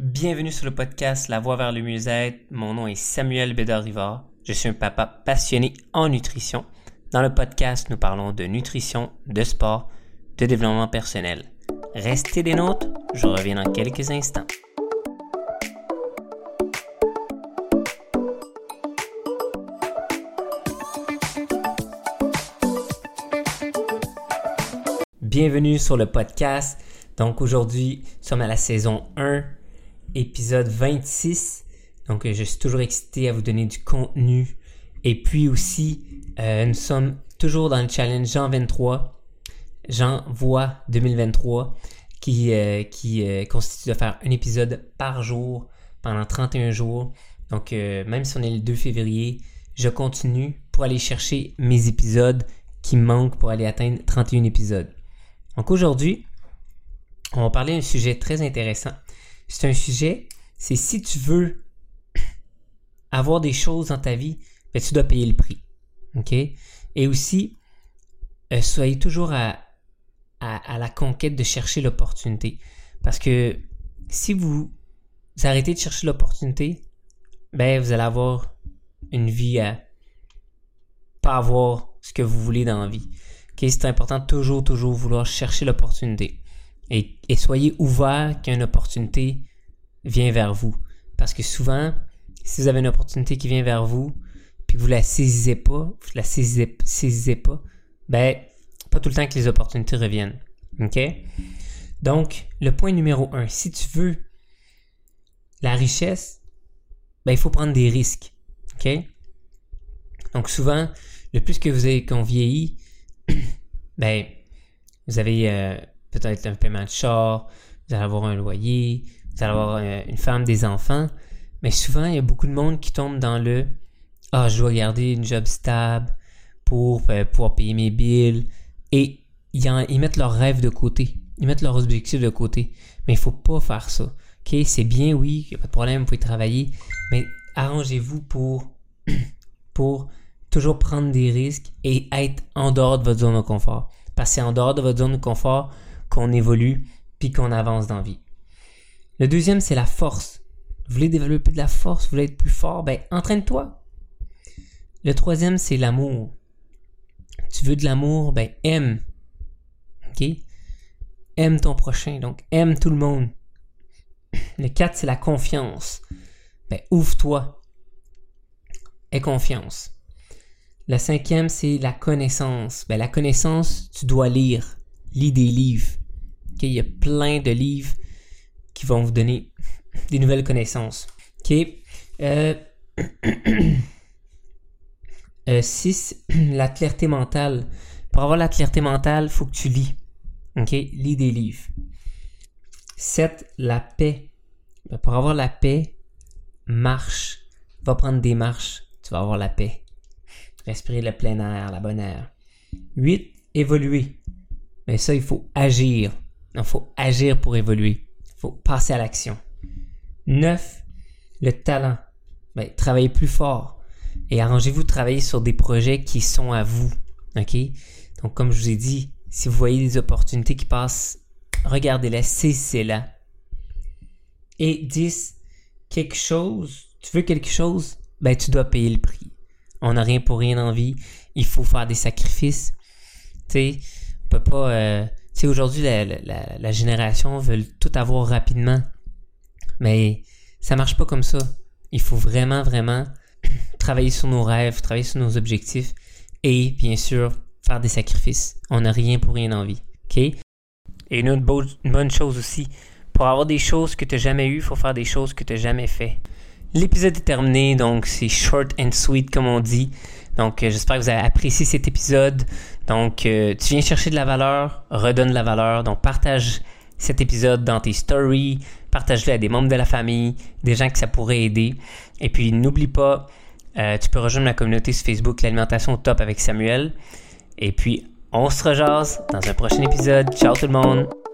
Bienvenue sur le podcast La Voie vers le mieux-être. Mon nom est Samuel Bédard-Rivard. Je suis un papa passionné en nutrition. Dans le podcast, nous parlons de nutrition, de sport, de développement personnel. Restez des nôtres, je reviens dans quelques instants. Bienvenue sur le podcast. Donc aujourd'hui, nous sommes à la saison 1, épisode 26. Donc je suis toujours excité à vous donner du contenu. Et puis aussi, euh, nous sommes toujours dans le challenge Jean 23, Jean Voix 2023, qui, euh, qui euh, constitue de faire un épisode par jour pendant 31 jours. Donc même si on est le 2 février, je continue pour aller chercher mes épisodes qui manquent pour aller atteindre 31 épisodes. Donc aujourd'hui, on va parler d'un sujet très intéressant. C'est un sujet, c'est si tu veux avoir des choses dans ta vie, ben, tu dois payer le prix. OK? Et aussi, euh, soyez toujours à, la conquête de chercher l'opportunité. Parce que si vous, arrêtez de chercher l'opportunité, ben vous allez avoir une vie à pas avoir ce que vous voulez dans la vie. C'est important de toujours, toujours vouloir chercher l'opportunité. Et, soyez ouvert qu'une opportunité vient vers vous. Parce que souvent, si vous avez une opportunité qui vient vers vous, puis que vous la saisissez pas, vous la saisissez, pas, ben, pas tout le temps que les opportunités reviennent. OK? Donc, le point numéro un, si tu veux la richesse, ben, il faut prendre des risques. OK? Donc, souvent, le plus que vous avez qu'on vieillit, ben, vous avez euh, peut-être un paiement de char, vous allez avoir un loyer, vous allez avoir euh, une femme, des enfants. Mais souvent, il y a beaucoup de monde qui tombe dans le Ah, je dois garder une job stable pour euh, pouvoir payer mes bills. Et ils, mettent leurs rêves de côté. Ils mettent leurs objectifs de côté. Mais il faut pas faire ça. OK? C'est bien, oui, il n'y a pas de problème, vous pouvez travailler. Mais arrangez-vous pour, pour toujours prendre des risques et être en dehors de votre zone de confort. Parce que c'est en dehors de votre zone de confort qu'on évolue puis qu'on avance dans la vie. Le deuxième, c'est la force. Vous voulez développer de la force, vous voulez être plus fort, ben entraîne-toi. Le troisième, c'est l'amour. Tu veux de l'amour, ben aime. OK? Aime ton prochain, donc aime tout le monde. Le quatre, c'est la confiance. Ben ouvre-toi. Aie confiance. Le cinquième, c'est la connaissance. Ben, la connaissance, tu dois lire. Lis des livres. Il y a plein de livres qui vont vous donner des nouvelles connaissances. OK? Euh... 6. Euh, la clarté mentale. Pour avoir la clarté mentale, il faut que tu lis. OK? Lis des livres. 7. La paix. Ben, pour avoir la paix, marche. Va prendre des marches. Tu vas avoir la paix. Respirer le plein air, la bonne air. 8. Évoluer. Mais ça, il faut agir. Il faut agir pour évoluer. Il faut passer à l'action. 9. Le talent. Ben, travaillez plus fort. Et arrangez-vous de travailler sur des projets qui sont à vous. OK? Donc, comme je vous ai dit, si vous voyez des opportunités qui passent, regardez-les, saisissez-la. Et 10. Quelque chose. Tu veux quelque chose? Ben, tu dois payer le prix. On n'a rien pour rien en vie. Il faut faire des sacrifices. Tu sais, peut pas. Euh, tu sais, aujourd'hui, la, génération veut tout avoir rapidement. Mais ça marche pas comme ça. Il faut vraiment, vraiment travailler sur nos rêves, travailler sur nos objectifs et, bien sûr, faire des sacrifices. On n'a rien pour rien en vie. OK? Et une autre bonne chose aussi, pour avoir des choses que tu n'as jamais eues, il faut faire des choses que tu n'as jamais fait. L'épisode est terminé, donc c'est short and sweet comme on dit. Donc euh, j'espère que vous avez apprécié cet épisode. Donc euh, tu viens chercher de la valeur, redonne de la valeur. Donc partage cet épisode dans tes stories, partage-le à des membres de la famille, des gens que ça pourrait aider. Et puis n'oublie pas, euh, tu peux rejoindre ma communauté sur Facebook, l'alimentation top avec Samuel. Et puis on se rejase dans un prochain épisode. Ciao tout le monde!